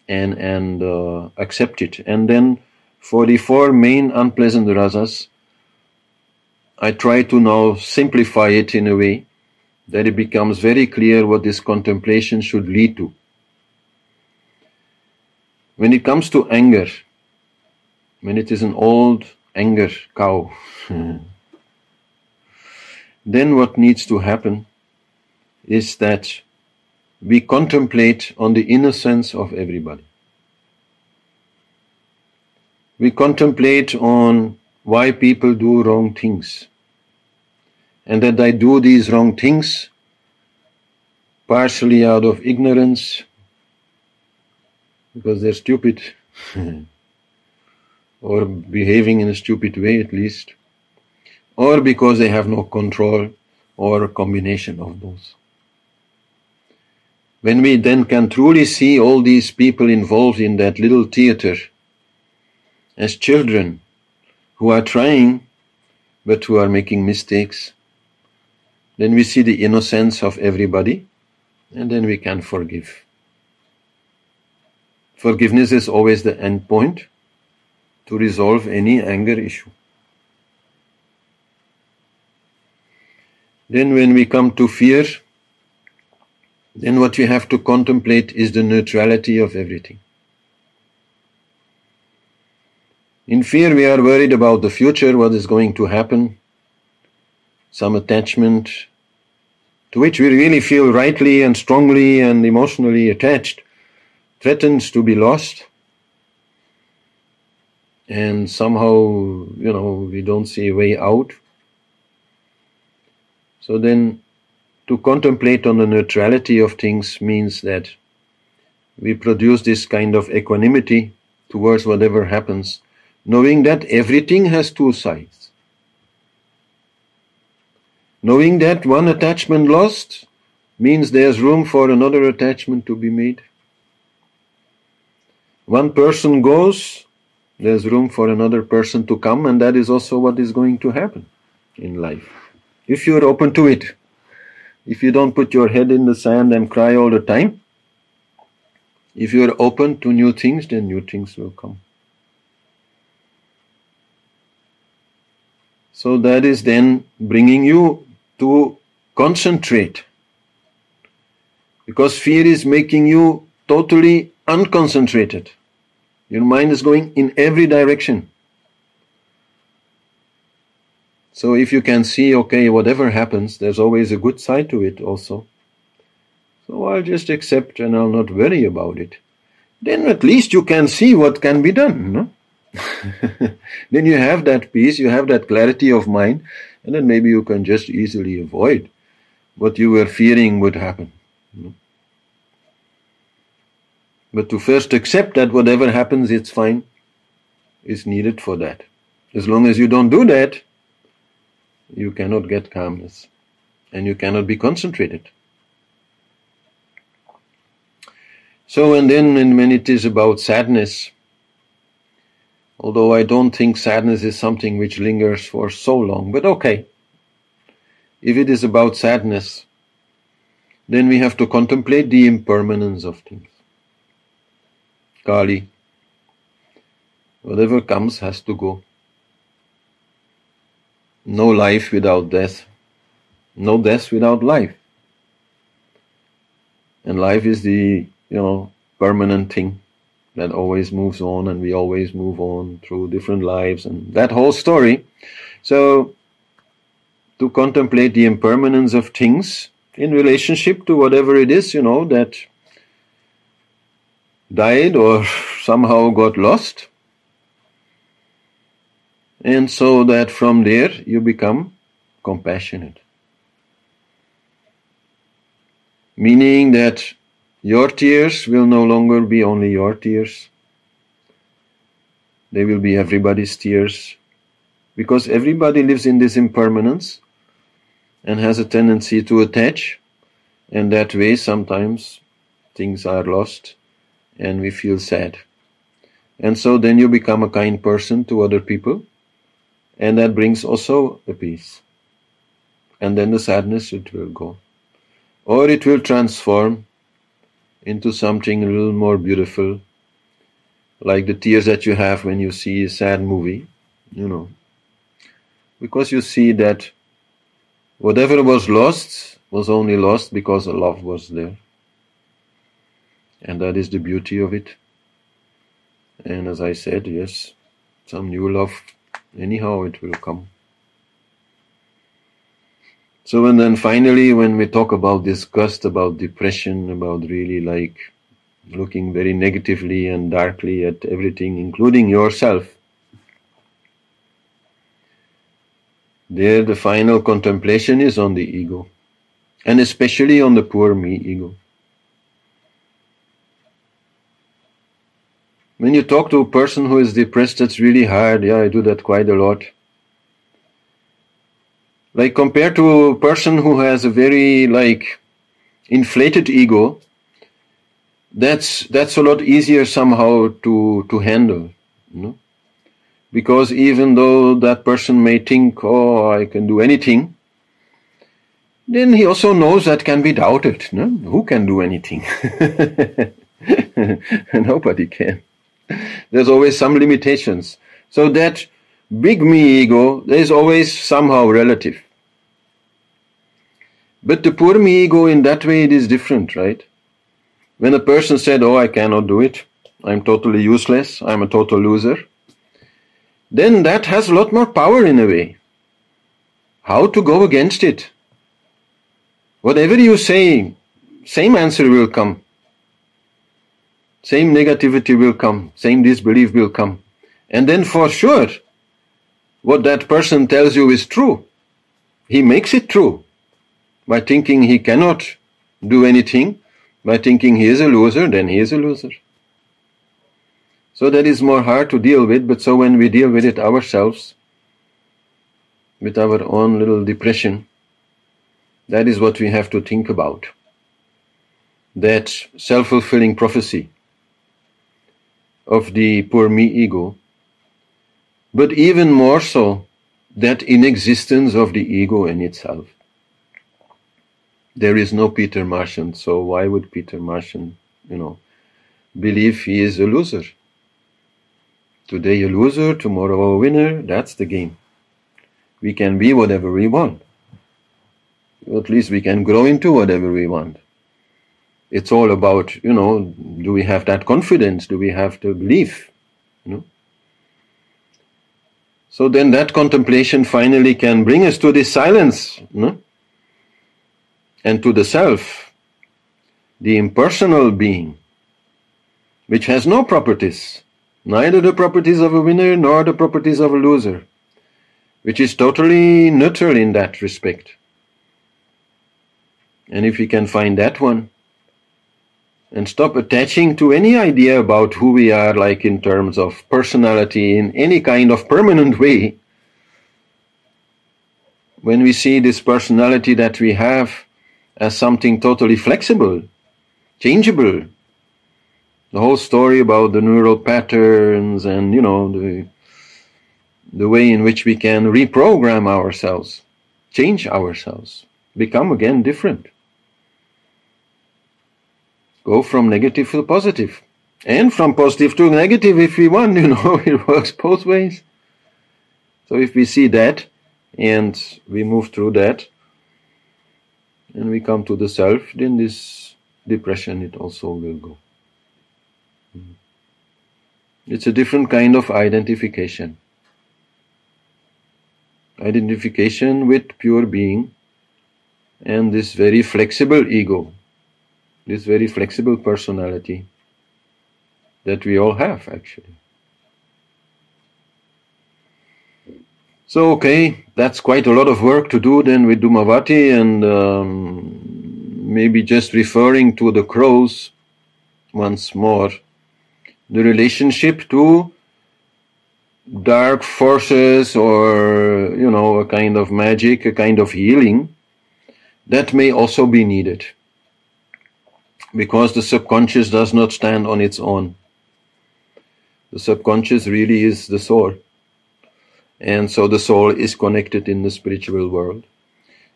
S1: and and uh, accept it. And then for the four main unpleasant rasas, I try to now simplify it in a way that it becomes very clear what this contemplation should lead to. When it comes to anger, when it is an old anger cow, (laughs) then what needs to happen is that we contemplate on the innocence of everybody. We contemplate on why people do wrong things. And that they do these wrong things partially out of ignorance, because they're stupid, (laughs) or behaving in a stupid way at least, or because they have no control, or a combination of both. When we then can truly see all these people involved in that little theater as children who are trying but who are making mistakes, then we see the innocence of everybody and then we can forgive. Forgiveness is always the end point to resolve any anger issue. Then, when we come to fear, then what we have to contemplate is the neutrality of everything. In fear, we are worried about the future, what is going to happen, some attachment to which we really feel rightly and strongly and emotionally attached threatens to be lost. And somehow, you know, we don't see a way out. So then to contemplate on the neutrality of things means that we produce this kind of equanimity towards whatever happens, knowing that everything has two sides. Knowing that one attachment lost means there's room for another attachment to be made. One person goes, there's room for another person to come, and that is also what is going to happen in life. If you're open to it. If you don't put your head in the sand and cry all the time, if you are open to new things, then new things will come. So that is then bringing you to concentrate. Because fear is making you totally unconcentrated. Your mind is going in every direction. So if you can see, okay, whatever happens, there's always a good side to it also. So I'll just accept and I'll not worry about it. Then at least you can see what can be done, no? (laughs) then you have that peace, you have that clarity of mind, and then maybe you can just easily avoid what you were fearing would happen. But to first accept that whatever happens, it's fine, is needed for that. As long as you don't do that, you cannot get calmness and you cannot be concentrated. So, and then when it is about sadness, Although I don't think sadness is something which lingers for so long, but okay. If it is about sadness, then we have to contemplate the impermanence of things. Kali. Whatever comes has to go. No life without death. No death without life. And life is the, you know, permanent thing that always moves on and we always move on through different lives and that whole story. So, to contemplate the impermanence of things in relationship to whatever it is, you know, that died or (laughs) somehow got lost. And so that from there you become compassionate. Meaning that your tears will no longer be only your tears. They will be everybody's tears. Because everybody lives in this impermanence and has a tendency to attach. And that way, sometimes things are lost and we feel sad. And so then you become a kind person to other people. And that brings also a peace. And then the sadness, it will go. Or it will transform into something a little more beautiful, like the tears that you have when you see a sad movie, you know. Because you see that whatever was lost was only lost because the love was there. And that is the beauty of it. And as I said, yes, some new love, anyhow, it will come. So, and then finally, when we talk about disgust, about depression, about really like looking very negatively and darkly at everything, including yourself, there the final contemplation is on the ego, and especially on the poor me ego. When you talk to a person who is depressed, that's really hard. Yeah, I do that quite a lot. Like compared to a person who has a very like inflated ego, that's that's a lot easier somehow to to handle, you know? Because even though that person may think, oh, I can do anything, then he also knows that can be doubted. No? Who can do anything? (laughs) Nobody can. There's always some limitations. So that big me ego is always somehow relative. But the poor me ego in that way it is different, right? When a person said, Oh, I cannot do it, I'm totally useless, I'm a total loser, then that has a lot more power in a way. How to go against it? Whatever you say, same answer will come. Same negativity will come, same disbelief will come. And then for sure, what that person tells you is true. He makes it true. By thinking he cannot do anything, by thinking he is a loser, then he is a loser. So that is more hard to deal with, but so when we deal with it ourselves, with our own little depression, that is what we have to think about. That self fulfilling prophecy of the poor me ego, but even more so, that inexistence of the ego in itself. There is no Peter Marchand, so why would Peter Marchand, you know, believe he is a loser? Today a loser, tomorrow a winner, that's the game. We can be whatever we want. At least we can grow into whatever we want it's all about, you know, do we have that confidence? Do we have the belief? You know? So then that contemplation finally can bring us to this silence, you know? And to the self, the impersonal being, which has no properties, neither the properties of a winner nor the properties of a loser, which is totally neutral in that respect. And if we can find that one, and stop attaching to any idea about who we are, like in terms of personality, in any kind of permanent way. When we see this personality that we have as something totally flexible, changeable, the whole story about the neural patterns and you know the the way in which we can reprogram ourselves, change ourselves, become again different. Go from negative to positive. And from positive to negative if we want, (laughs) you know, it works both ways. So if we see that and we move through that and we come to the self, then this depression it also will go. Mm-hmm. It's a different kind of identification. Identification with pure being and this very flexible ego, this very flexible personality that we all have actually. So, okay, that's quite a lot of work to do then with Dhumavati and um, maybe just referring to the crows once more. The relationship to dark forces or, you know, a kind of magic, a kind of healing, that may also be needed. Because the subconscious does not stand on its own. The subconscious really is the soul. And so the soul is connected in the spiritual world.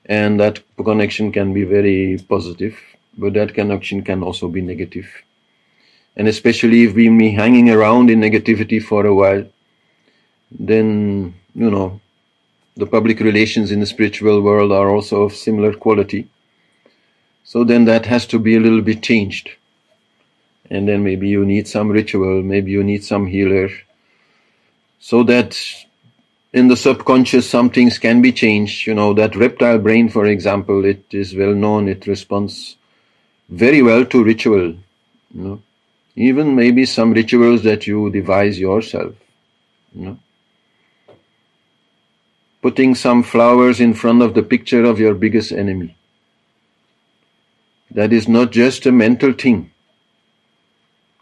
S1: And that connection can be very positive, but that connection can also be negative. And especially if we be hanging around in negativity for a while, then, you know, the public relations in the spiritual world are also of similar quality. So then that has to be a little bit changed. And then maybe you need some ritual, maybe you need some healer, so that in the subconscious some things can be changed. You know that reptile brain for example it is well known it responds very well to ritual you know. Even maybe some rituals that you devise yourself you know. Putting some flowers in front of the picture of your biggest enemy. That is not just a mental thing.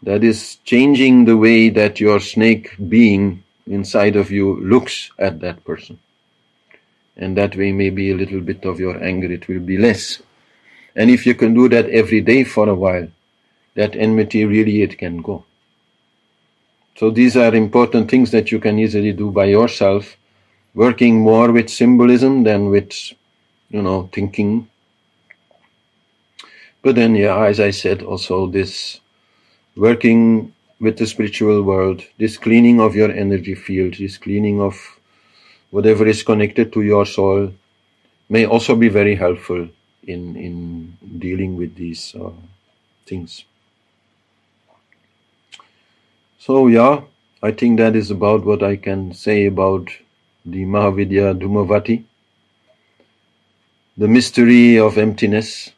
S1: That is changing the way that your snake being inside of you looks at that person. And that way, maybe a little bit of your anger, it will be less. And if you can do that every day for a while, that enmity really it can go. So these are important things that you can easily do by yourself, working more with symbolism than with, you know, thinking. But then, yeah, as I said, also this working with the spiritual world, this cleaning of your energy field, this cleaning of whatever is connected to your soul, may also be very helpful in in dealing with these uh, things. So yeah, I think that is about what I can say about the Mahavidya Dhumavati, the mystery of emptiness.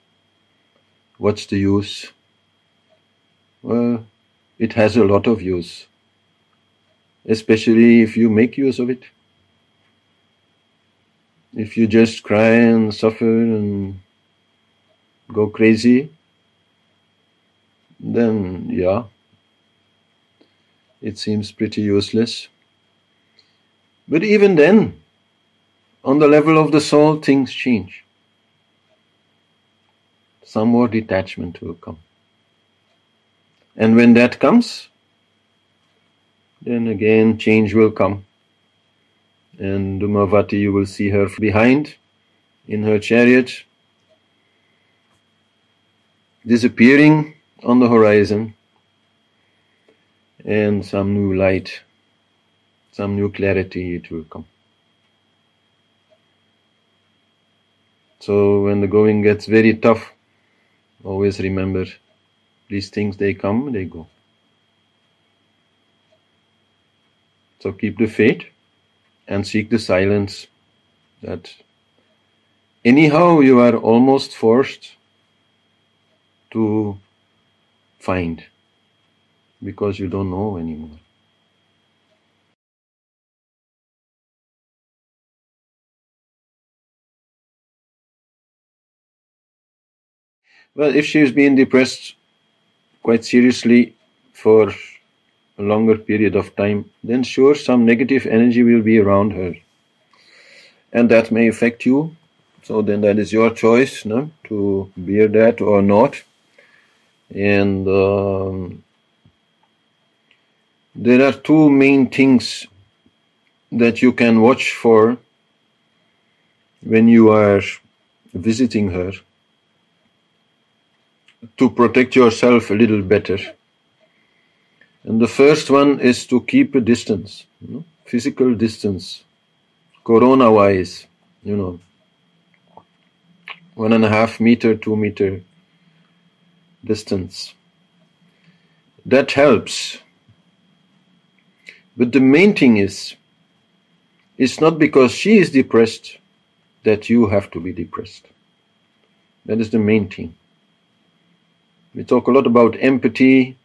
S1: What's the use? Well, it has a lot of use, especially if you make use of it. If you just cry and suffer and go crazy, then yeah, it seems pretty useless. But even then, on the level of the soul, things change. Some more detachment will come. And when that comes, then again change will come. And Dhumavati, you will see her behind in her chariot, disappearing on the horizon, and some new light, some new clarity it will come. So when the going gets very tough, always remember these things, they come, they go. So keep the faith and seek the silence that anyhow you are almost forced to find because you don't know anymore. Well, if she's been depressed quite seriously for a longer period of time, then sure, some negative energy will be around her. And that may affect you. So then that is your choice no? to bear that or not. And um, there are two main things that you can watch for when you are visiting her to protect yourself a little better. And the first one is to keep a distance, you know, physical distance, corona wise, you know, one and a half meter, two meter distance. That helps. But the main thing is, it's not because she is depressed that you have to be depressed. That is the main thing. We talk a lot about empathy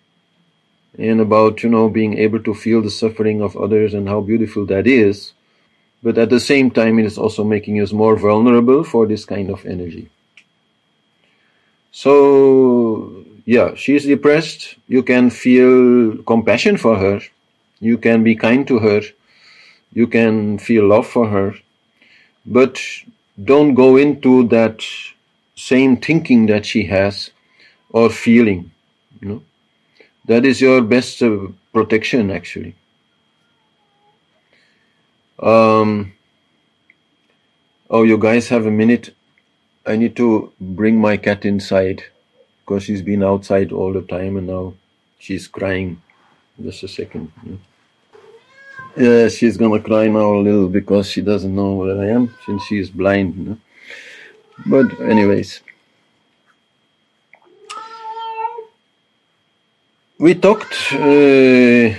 S1: and about, you know, being able to feel the suffering of others and how beautiful that is. But at the same time, it is also making us more vulnerable for this kind of energy. So, yeah, she is depressed. You can feel compassion for her. You can be kind to her. You can feel love for her. But don't go into that same thinking that she has or feeling. You know? That is your best uh, protection, actually. Um, oh, you guys have a minute? I need to bring my cat inside because she's been outside all the time and now she's crying. Just a second. Yeah, she's gonna cry now a little because she doesn't know where I am since she is blind. But, anyways. We talked uh,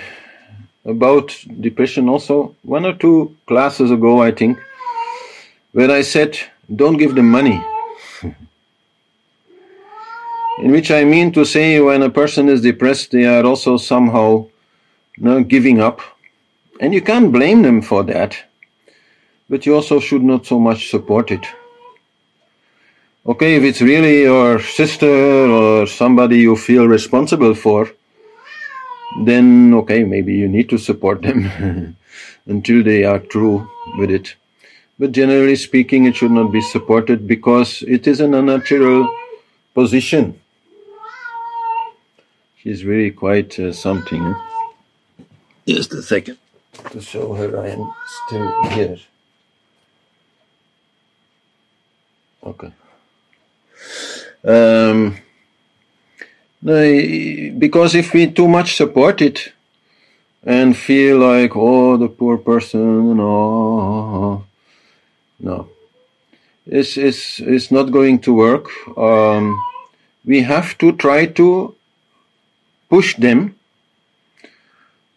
S1: about depression also one or two classes ago, I think, where I said, don't give them money. (laughs) In which I mean to say, when a person is depressed, they are also somehow you know, giving up. And you can't blame them for that, but you also should not so much support it. Okay, if it's really your sister or somebody you feel responsible for, then okay, maybe you need to support them (laughs) until they are true with it. But generally speaking, it should not be supported because it is an unnatural position. She's really quite uh, something. Just a second to show her I am still here. Okay. Um, because if we too much support it and feel like, oh, the poor person, no, no, it's, it's, it's not going to work. Um, we have to try to push them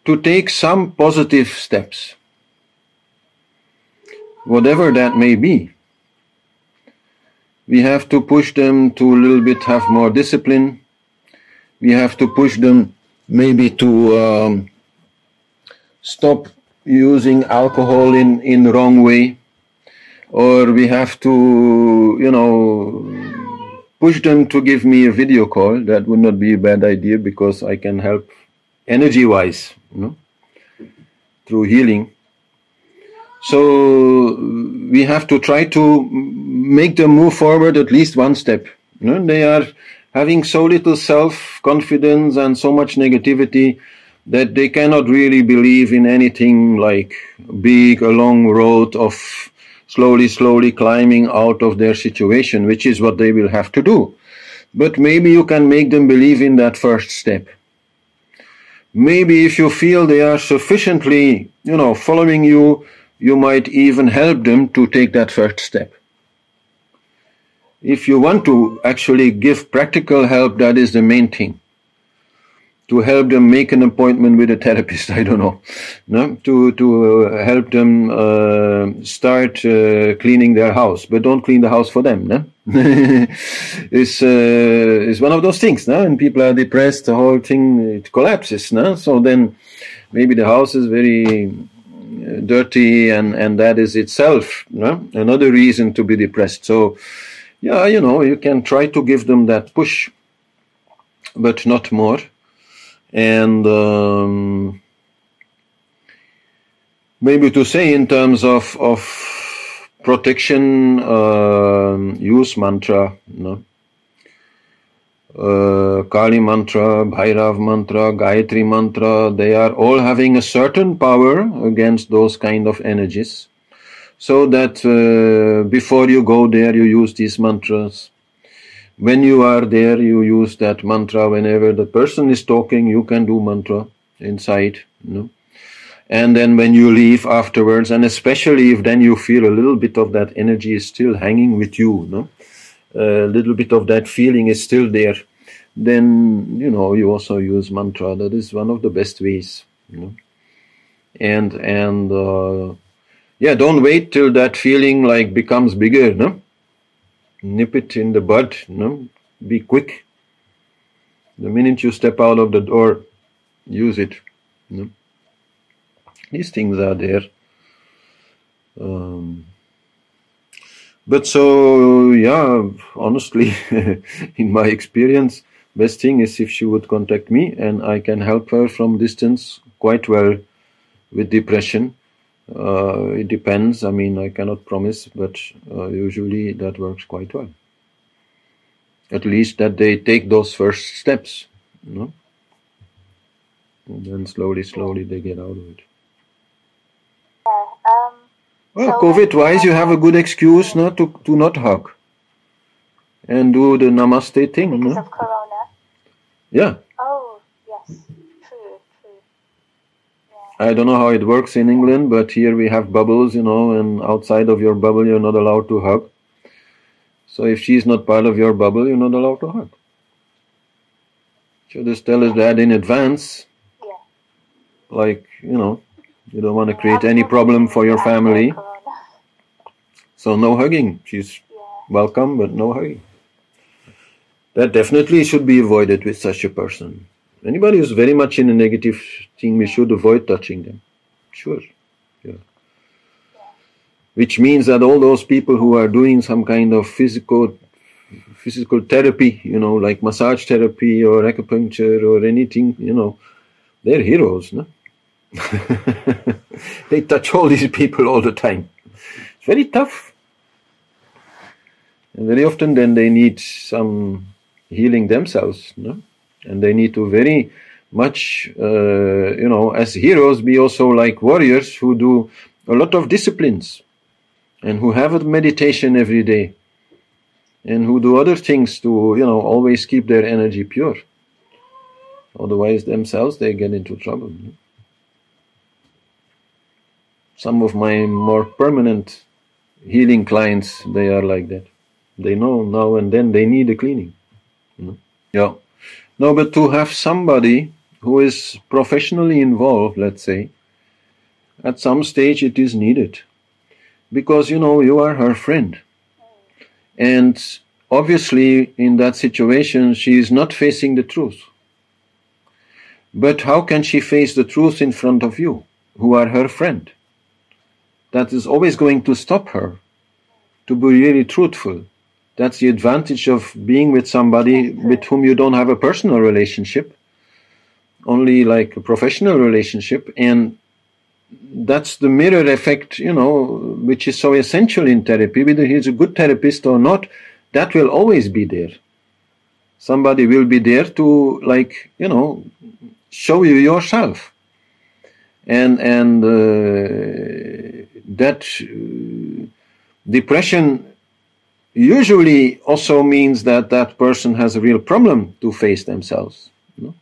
S1: to take some positive steps, whatever that may be. We have to push them to a little bit have more discipline we have to push them maybe to um, stop using alcohol in in wrong way. Or we have to you know push them to give me a video call. That would not be a bad idea because i can help energy wise you know through healing. So we have to try to make them move forward at least one step. You know they are having so little self confidence and so much negativity that they cannot really believe in anything like big, a long road of slowly, slowly climbing out of their situation, which is what they will have to do. But maybe you can make them believe in that first step. Maybe if you feel they are sufficiently, you know, following you, you might even help them to take that first step if you want to actually give practical help, that is the main thing. To help them make an appointment with a therapist, (laughs) I don't know. No? To, to uh, help them uh, start uh, cleaning their house, but don't clean the house for them. No? (laughs) it's, uh, it's one of those things. No? And people are depressed, the whole thing it collapses. No? So then maybe the house is very uh, dirty and, and that is itself no? another reason to be depressed. So yeah, you know, you can try to give them that push, but not more. And um, maybe to say in terms of of protection, uh, use mantra. Know? uh, Kali mantra, Bhairav mantra, Gayatri mantra, they are all having a certain power against those kind of energies. So that uh, before you go there, you use these mantras. When you are there, you use that mantra. Whenever the person is talking, you can do mantra inside. You know? And then when you leave afterwards, and especially if then you feel a little bit of that energy is still hanging with you, no? a little bit of that feeling is still there, then you know you also use mantra. That is one of the best ways, you know. And and uh, yeah, don't wait till that feeling like becomes bigger, no. Nip it in the bud, no. Be quick. The minute you step out of the door, use it. No? These things are there. Um, but so, yeah, honestly, (laughs) in my experience, best thing is if she would contact me and I can help her from distance quite well with depression. Uh, it depends. I mean, I cannot promise, but uh, usually that works quite well. At least that they take those first steps, you know? and then slowly, slowly they get out of it.
S2: Yeah. Um,
S1: Well,
S2: So-
S1: COVID-wise, you have a good excuse not to to not hug and do the namaste thing.
S2: because
S1: No?
S2: of Corona.
S1: Yeah,
S2: Oh, yes. True, true. Yeah.
S1: I don't know how it works in England, but here we have bubbles, you know, and outside of your bubble, you're not allowed to hug. So if she's not part of your bubble, you're not allowed to hug. So just tell us that in advance,
S2: Yeah.
S1: like you know, you don't want to create any problem for your family. So no hugging. She's welcome, but no hugging. That definitely should be avoided with such a person. Anybody who's very much in a negative thing, we should avoid touching them. Sure. Yeah. Which means that all those people who are doing some kind of physical physical therapy, you know, like massage therapy or acupuncture or anything, you know, they're heroes, no? (laughs) they touch all these people all the time. It's very tough. And very often then they need some healing themselves, no? And they need to very much, uh, you know, as heroes, be also like warriors who do a lot of disciplines and who have a meditation every day and who do other things to, you know, always keep their energy pure. Otherwise, themselves they get into trouble. Some of my more permanent healing clients, they are like that. They know now and then they need a cleaning. Yeah. No, but to have somebody who is professionally involved, let's say, at some stage it is needed. Because, you know, you are her friend. And obviously, in that situation, she is not facing the truth. But how can she face the truth in front of you, who are her friend? That is always going to stop her to be really truthful. That's the advantage of being with somebody with whom you don't have a personal relationship, only like a professional relationship. And that's the mirror effect, you know, which is so essential in therapy. Whether he's a good therapist or not, that will always be there. Somebody will be there to, like, you know, show you yourself. And, and, uh, that uh, depression usually also means that that person has a real problem to face themselves. you know.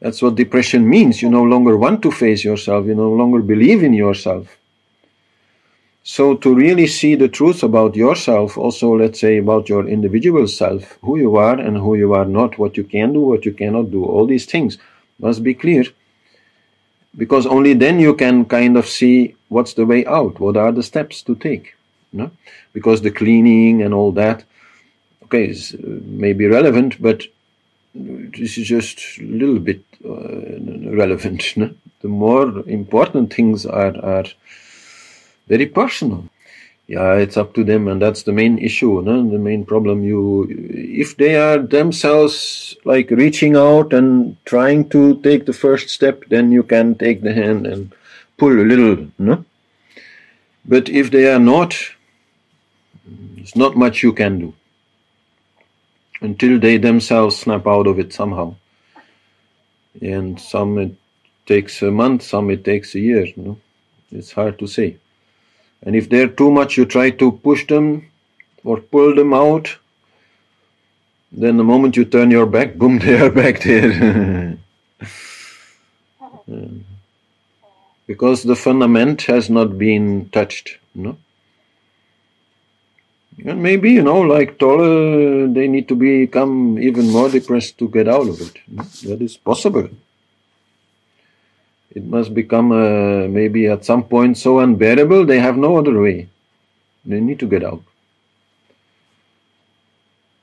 S1: That's what depression means. You no longer want to face yourself, you no longer believe in yourself. So, to really see the truth about yourself, also, let's say, about your individual self, who you are and who you are not, what you can do, what you cannot do, all these things must be clear. Because only then you can kind of see what's the way out, what are the steps to take. Know? Because the cleaning and all that, okay, is uh, maybe relevant, but this is just a little bit uh, relevant. (laughs) no? The more important things are, are very personal. Yeah, it's up to them, and that's the main issue, no? the main problem. You, if they are themselves like reaching out and trying to take the first step, then you can take the hand and pull a little, no? But if they are not, there's not much you can do. until they themselves snap out of it somehow. And some it takes a month, some it takes a year. You know? It's hard to say. And if they're too much, you try to push them or pull them out. Then the moment you turn your back, boom, (laughs) they are back there. (laughs) Um, because the fundament has not been touched. You know? And maybe, you know, like Tolle, they need to become even more depressed to get out of it. That is possible. It must become uh, maybe at some point so unbearable they have no other way. They need to get out.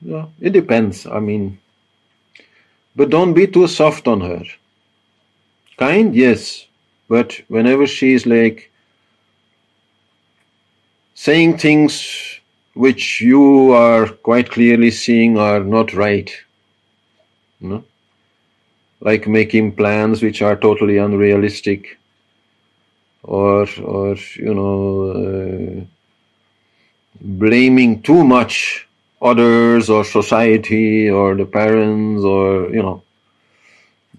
S1: Yeah, it depends. I mean, but don't be too soft on her. Kind, yes, but whenever she is like saying things which you are quite clearly seeing are not right, know? like making plans which are totally unrealistic, or or you know uh, blaming too much others or society or the parents or you know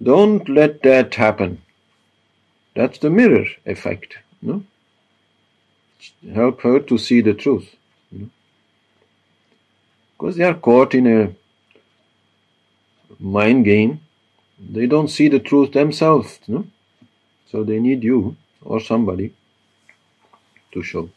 S1: don't let that happen that's the mirror effect no? help her to see the truth because they are caught in a mind game they don't see the truth themselves no? so they need you or somebody to show